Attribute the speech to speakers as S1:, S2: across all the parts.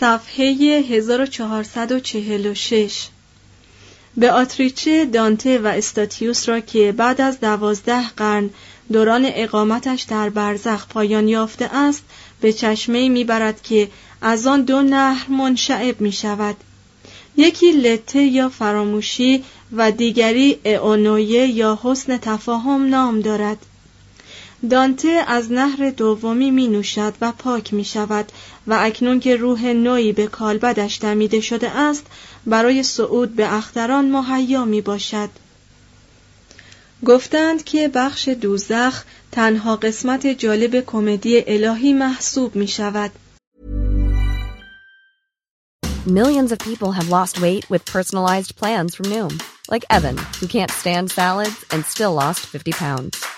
S1: صفحه 1446 به آتریچه دانته و استاتیوس را که بعد از دوازده قرن دوران اقامتش در برزخ پایان یافته است به چشمه می‌برد که از آن دو نهر منشعب می شود. یکی لته یا فراموشی و دیگری اعونویه یا حسن تفاهم نام دارد. دانته از نهر دومی می نوشد و پاک می شود و اکنون که روح نوعی به کالبدش دمیده شده است برای صعود به اختران مهیا می باشد گفتند که بخش دوزخ تنها قسمت جالب کمدی الهی محسوب می شود
S2: Millions of people have lost weight with personalized plans from Noom, like Evan, who can't stand salads and still lost 50 pounds.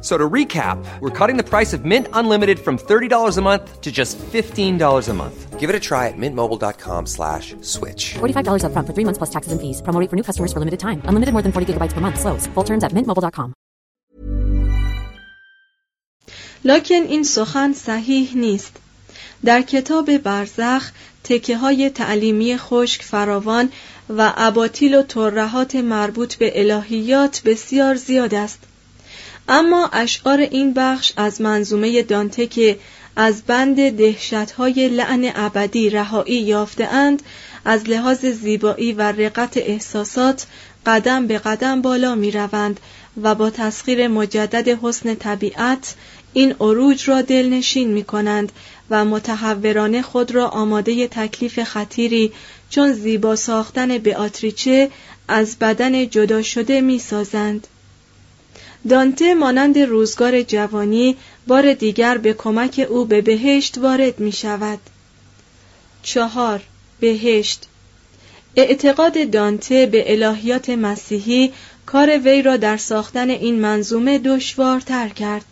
S3: So to recap, we're cutting the price of Mint Unlimited from $30 a month to just $15 a month.
S4: Give it a try at mintmobile.com slash switch.
S5: $45 upfront for three months plus taxes and fees. Promo rate for new customers for limited time. Unlimited more than 40 gigabytes per month. Slows. Full terms at mintmobile.com.
S1: لکن این سخن صحیح نیست در کتاب برزخ تکه های تعلیمی خشک فراوان و اباطیل و ترهات مربوط به الهیات بسیار زیاد است اما اشعار این بخش از منظومه دانته که از بند دهشتهای لعن ابدی رهایی یافته اند از لحاظ زیبایی و رقت احساسات قدم به قدم بالا می روند و با تسخیر مجدد حسن طبیعت این عروج را دلنشین می کنند و متحورانه خود را آماده تکلیف خطیری چون زیبا ساختن بیاتریچه از بدن جدا شده می سازند. دانته مانند روزگار جوانی بار دیگر به کمک او به بهشت وارد می شود. چهار بهشت اعتقاد دانته به الهیات مسیحی کار وی را در ساختن این منظومه دشوارتر کرد.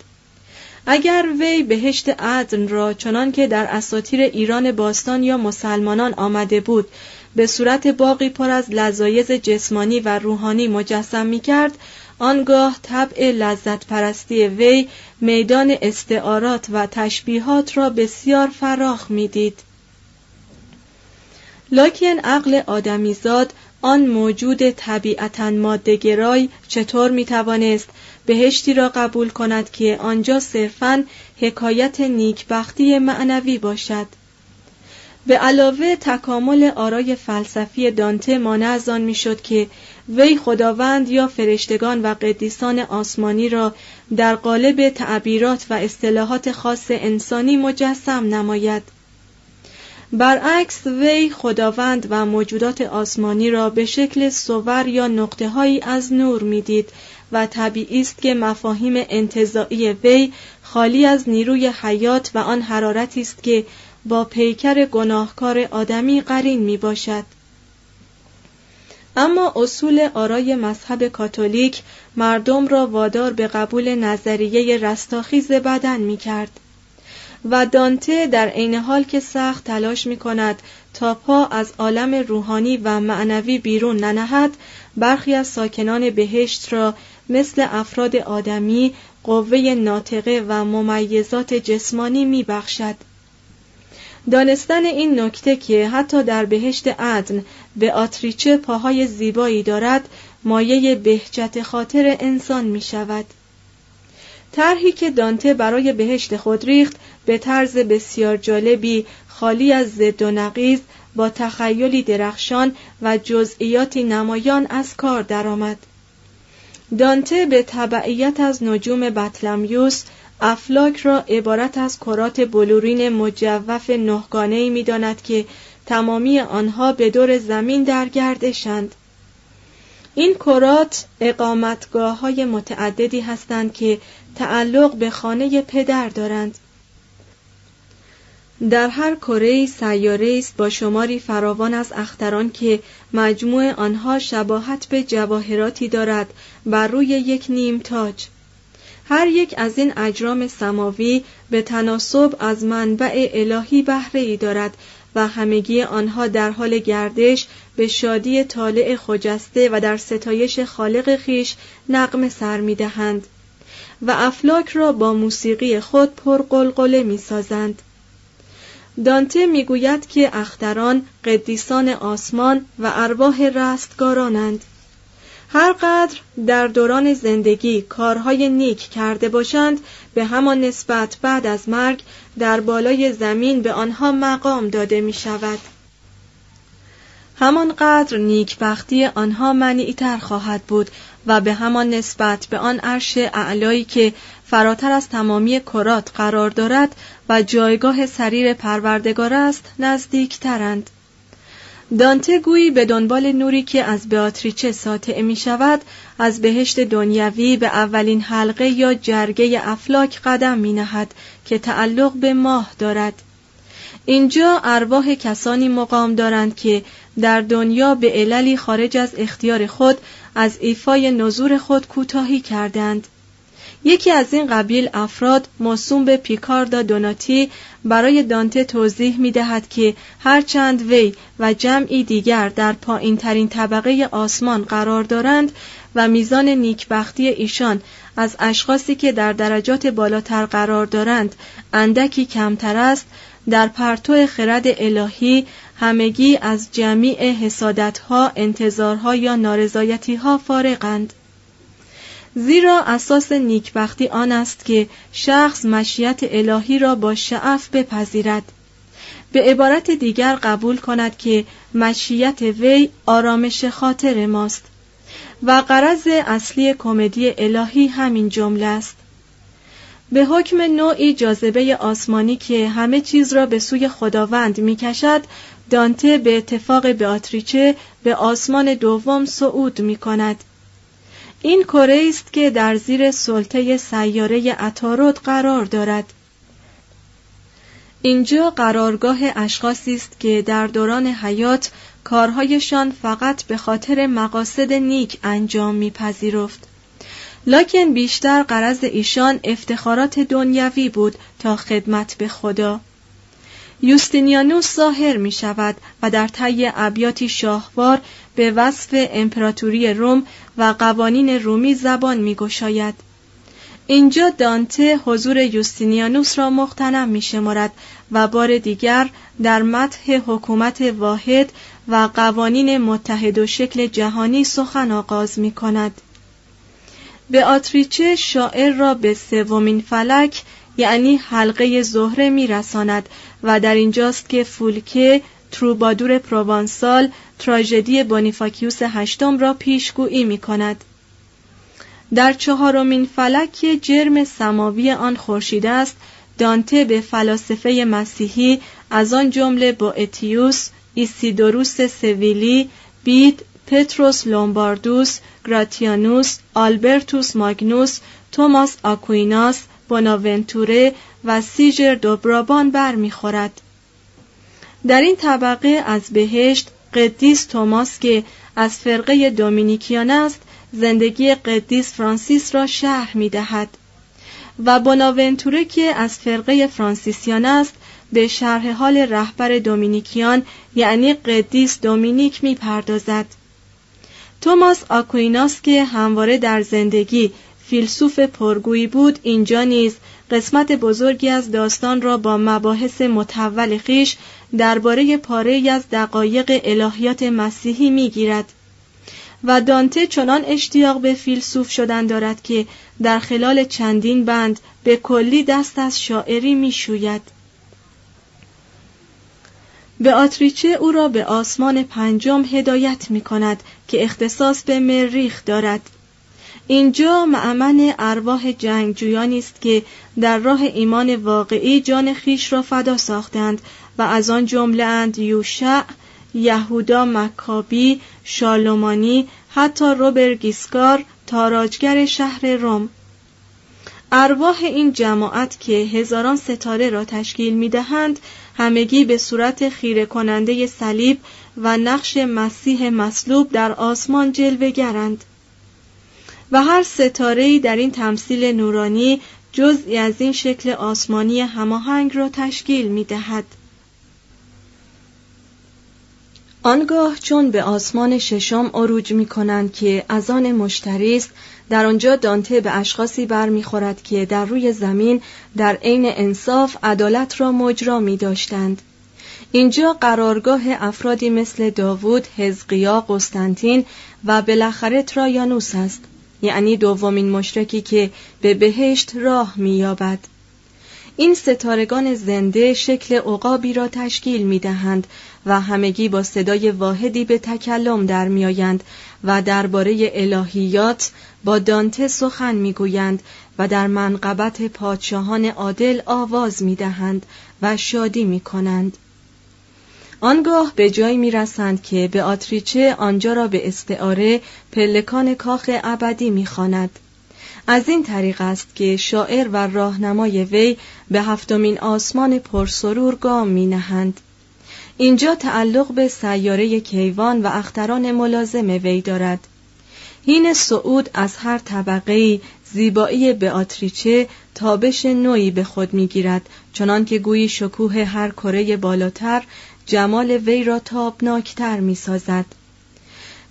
S1: اگر وی بهشت عدن را چنان که در اساطیر ایران باستان یا مسلمانان آمده بود به صورت باقی پر از لذایز جسمانی و روحانی مجسم می کرد آنگاه طبع لذت پرستی وی میدان استعارات و تشبیهات را بسیار فراخ می‌دید. لکن عقل آدمیزاد آن موجود طبیعتا مادهگرای چطور می توانست بهشتی را قبول کند که آنجا صرفا حکایت نیکبختی معنوی باشد به علاوه تکامل آرای فلسفی دانته مانع از آن می‌شد که وی خداوند یا فرشتگان و قدیسان آسمانی را در قالب تعبیرات و اصطلاحات خاص انسانی مجسم نماید. برعکس وی خداوند و موجودات آسمانی را به شکل صور یا نقطه هایی از نور می‌دید و طبیعی است که مفاهیم انتظاعی وی خالی از نیروی حیات و آن حرارتی است که با پیکر گناهکار آدمی قرین می باشد. اما اصول آرای مذهب کاتولیک مردم را وادار به قبول نظریه رستاخیز بدن می کرد. و دانته در عین حال که سخت تلاش می کند تا پا از عالم روحانی و معنوی بیرون ننهد برخی از ساکنان بهشت را مثل افراد آدمی قوه ناطقه و ممیزات جسمانی می بخشد. دانستن این نکته که حتی در بهشت عدن به آتریچه پاهای زیبایی دارد مایه بهجت خاطر انسان می شود. طرحی که دانته برای بهشت خود ریخت به طرز بسیار جالبی خالی از ضد و نقیز با تخیلی درخشان و جزئیاتی نمایان از کار درآمد. دانته به تبعیت از نجوم بطلمیوس افلاک را عبارت از کرات بلورین مجوف نهگانه می داند که تمامی آنها به دور زمین در گردشند. این کرات اقامتگاه های متعددی هستند که تعلق به خانه پدر دارند. در هر کره سیاره است با شماری فراوان از اختران که مجموع آنها شباهت به جواهراتی دارد بر روی یک نیم تاج هر یک از این اجرام سماوی به تناسب از منبع الهی بهره ای دارد و همگی آنها در حال گردش به شادی طالع خجسته و در ستایش خالق خیش نقم سر می‌دهند و افلاک را با موسیقی خود پرقلقله می‌سازند. دانته می‌گوید که اختران قدیسان آسمان و ارواح رستگارانند. هر قدر در دوران زندگی کارهای نیک کرده باشند به همان نسبت بعد از مرگ در بالای زمین به آنها مقام داده می شود همانقدر نیکبختی آنها منیعتر خواهد بود و به همان نسبت به آن عرش اعلایی که فراتر از تمامی کرات قرار دارد و جایگاه سریر پروردگار است نزدیکترند. دانته گویی به دنبال نوری که از بیاتریچه ساطع می شود از بهشت دنیوی به اولین حلقه یا جرگه افلاک قدم می نهد که تعلق به ماه دارد. اینجا ارواح کسانی مقام دارند که در دنیا به عللی خارج از اختیار خود از ایفای نظور خود کوتاهی کردند. یکی از این قبیل افراد موسوم به پیکاردا دوناتی برای دانته توضیح می دهد که هرچند وی و جمعی دیگر در پایین ترین طبقه آسمان قرار دارند و میزان نیکبختی ایشان از اشخاصی که در درجات بالاتر قرار دارند اندکی کمتر است در پرتو خرد الهی همگی از جمیع حسادتها، انتظارها یا نارضایتیها فارغند. زیرا اساس نیکبختی آن است که شخص مشیت الهی را با شعف بپذیرد. به عبارت دیگر قبول کند که مشیت وی آرامش خاطر ماست و قرض اصلی کمدی الهی همین جمله است. به حکم نوعی جاذبه آسمانی که همه چیز را به سوی خداوند می کشد دانته به اتفاق بیاتریچه به آسمان دوم صعود می کند این کره است که در زیر سلطه سیاره اتارود قرار دارد. اینجا قرارگاه اشخاصی است که در دوران حیات کارهایشان فقط به خاطر مقاصد نیک انجام میپذیرفت. لکن بیشتر قرض ایشان افتخارات دنیوی بود تا خدمت به خدا. یوستینیانوس ظاهر می شود و در طی ابیاتی شاهوار به وصف امپراتوری روم و قوانین رومی زبان می گشاید. اینجا دانته حضور یوستینیانوس را مختنم می شمارد و بار دیگر در متح حکومت واحد و قوانین متحد و شکل جهانی سخن آغاز می کند. بئاتریچه شاعر را به سومین فلک یعنی حلقه زهره میرساند و در اینجاست که فولکه تروبادور پروانسال تراژدی بونیفاکیوس هشتم را پیشگویی می کند. در چهارمین فلک جرم سماوی آن خورشید است دانته به فلاسفه مسیحی از آن جمله بوئتیوس ایسیدوروس سویلی بید پتروس لومباردوس گراتیانوس آلبرتوس ماگنوس توماس آکویناس بوناونتوره و سیجر دوبرابان برمیخورد در این طبقه از بهشت قدیس توماس که از فرقه دومینیکیان است زندگی قدیس فرانسیس را شرح می دهد و بوناونتوره که از فرقه فرانسیسیان است به شرح حال رهبر دومینیکیان یعنی قدیس دومینیک می پردازد. توماس آکویناس که همواره در زندگی فیلسوف پرگویی بود اینجا نیز قسمت بزرگی از داستان را با مباحث متول خیش درباره پاره از دقایق الهیات مسیحی می‌گیرد. و دانته چنان اشتیاق به فیلسوف شدن دارد که در خلال چندین بند به کلی دست از شاعری می‌شوید. به آتریچه او را به آسمان پنجم هدایت می کند که اختصاص به مریخ دارد. اینجا معمن ارواح جنگجویانی است که در راه ایمان واقعی جان خیش را فدا ساختند و از آن جمله اند یوشع یهودا مکابی شالومانی حتی روبر گیسکار تاراجگر شهر روم. ارواح این جماعت که هزاران ستاره را تشکیل می دهند همگی به صورت خیره کننده صلیب و نقش مسیح مصلوب در آسمان جلوهگرند. و هر ستاره‌ای در این تمثیل نورانی جزئی از این شکل آسمانی هماهنگ را تشکیل می دهد. آنگاه چون به آسمان ششم عروج می کنند که از آن مشتری است در آنجا دانته به اشخاصی برمیخورد که در روی زمین در عین انصاف عدالت را مجرا می داشتند. اینجا قرارگاه افرادی مثل داوود، حزقیا، قسطنطین و بالاخره ترایانوس است. یعنی دومین مشرکی که به بهشت راه مییابد این ستارگان زنده شکل عقابی را تشکیل می دهند و همگی با صدای واحدی به تکلم در میآیند و درباره الهیات با دانته سخن می‌گویند و در منقبت پادشاهان عادل آواز می دهند و شادی می کنند. آنگاه به جایی می رسند که به آتریچه آنجا را به استعاره پلکان کاخ ابدی می خاند. از این طریق است که شاعر و راهنمای وی به هفتمین آسمان پرسرور گام می نهند. اینجا تعلق به سیاره کیوان و اختران ملازم وی دارد. هین صعود از هر طبقه زیبایی به آتریچه تابش نوعی به خود می‌گیرد چنان که گویی شکوه هر کره بالاتر جمال وی را تابناکتر می سازد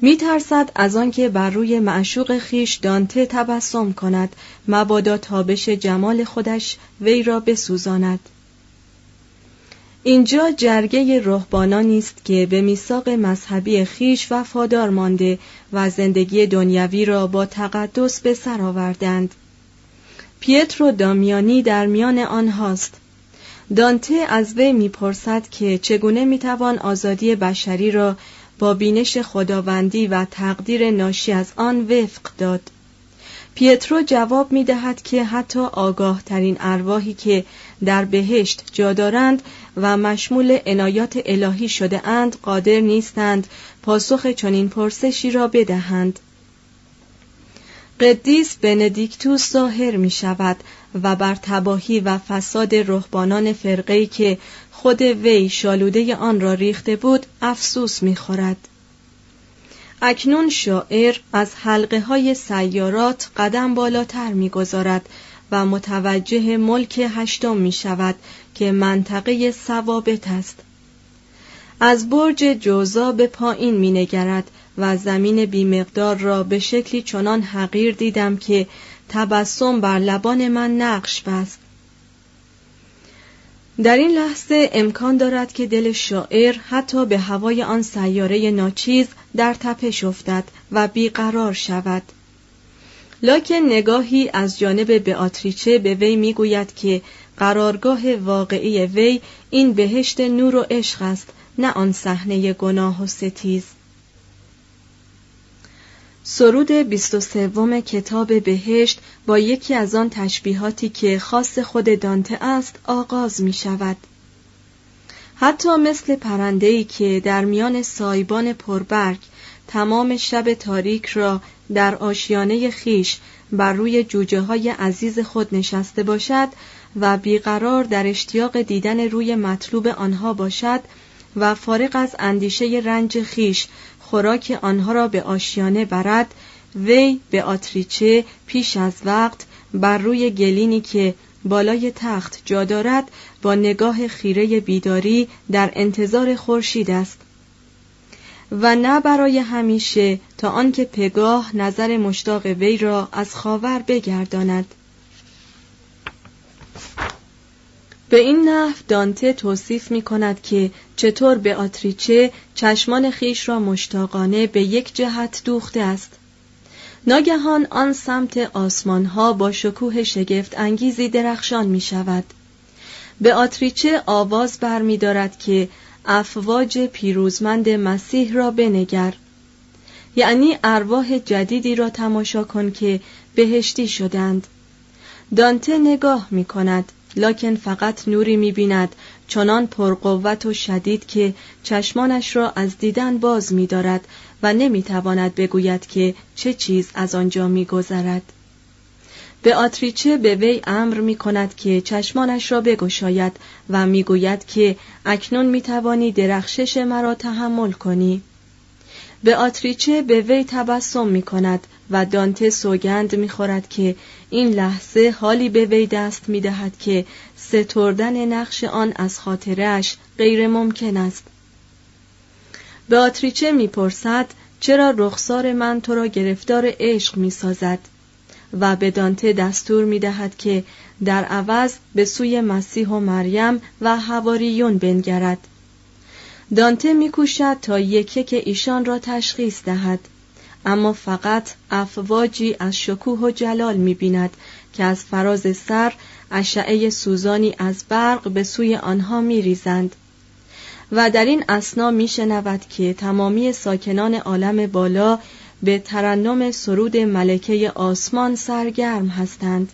S1: می ترسد از آنکه بر روی معشوق خیش دانته تبسم کند. مبادا تابش جمال خودش وی را بسوزاند. اینجا جرگه رهبانانی است که به میثاق مذهبی خیش وفادار مانده و زندگی دنیوی را با تقدس به سر آوردند. پیترو دامیانی در میان آنهاست دانته از وی می‌پرسد که چگونه می‌توان آزادی بشری را با بینش خداوندی و تقدیر ناشی از آن وفق داد. پیترو جواب می دهد که حتی آگاه ترین ارواحی که در بهشت جا دارند و مشمول عنایات الهی شده اند قادر نیستند پاسخ چنین پرسشی را بدهند. قدیس بندیکتوس ظاهر می شود و بر تباهی و فساد رهبانان فرقه‌ای که خود وی شالوده آن را ریخته بود افسوس می‌خورد. اکنون شاعر از حلقه های سیارات قدم بالاتر می‌گذارد و متوجه ملک هشتم می شود که منطقه ثوابت است. از برج جوزا به پایین می نگرد و زمین بیمقدار را به شکلی چنان حقیر دیدم که تبسم بر لبان من نقش بست. در این لحظه امکان دارد که دل شاعر حتی به هوای آن سیاره ناچیز در تپش افتد و بیقرار شود. لاکن نگاهی از جانب beatrice به وی می‌گوید که قرارگاه واقعی وی این بهشت نور و عشق است نه آن صحنه گناه و ستیز. سرود بیست و سوم کتاب بهشت با یکی از آن تشبیهاتی که خاص خود دانته است آغاز می شود حتی مثل پرنده‌ای که در میان سایبان پربرگ تمام شب تاریک را در آشیانه خیش بر روی جوجه های عزیز خود نشسته باشد و بیقرار در اشتیاق دیدن روی مطلوب آنها باشد و فارغ از اندیشه رنج خیش خوراک آنها را به آشیانه برد وی به آتریچه پیش از وقت بر روی گلینی که بالای تخت جا دارد با نگاه خیره بیداری در انتظار خورشید است. و نه برای همیشه تا آنکه پگاه نظر مشتاق وی را از خاور بگرداند. به این نحو دانته توصیف می کند که چطور به آتریچه چشمان خیش را مشتاقانه به یک جهت دوخته است. ناگهان آن سمت آسمان ها با شکوه شگفت انگیزی درخشان می شود به آتریچه آواز بر می دارد که افواج پیروزمند مسیح را بنگر. یعنی ارواح جدیدی را تماشا کن که بهشتی شدند. دانته نگاه می کند لکن فقط نوری می بیند چنان پرقوت و شدید که چشمانش را از دیدن باز می دارد و نمی تواند بگوید که چه چیز از آنجا می گذرد. به آتریچه به وی امر می کند که چشمانش را بگشاید و می گوید که اکنون می توانی درخشش مرا تحمل کنی. به آتریچه به وی تبسم می کند و دانته سوگند می خورد که این لحظه حالی به وی دست می دهد که ستردن نقش آن از خاطرش غیر ممکن است. به آتریچه می پرسد چرا رخسار من تو را گرفتار عشق می سازد و به دانته دستور می دهد که در عوض به سوی مسیح و مریم و هواریون بنگرد. دانته میکوشد تا یکی که ایشان را تشخیص دهد. اما فقط افواجی از شکوه و جلال می‌بیند که از فراز سر اشعه سوزانی از برق به سوی آنها میریزند. و در این اسنا میشنود که تمامی ساکنان عالم بالا به ترنم سرود ملکه آسمان سرگرم هستند.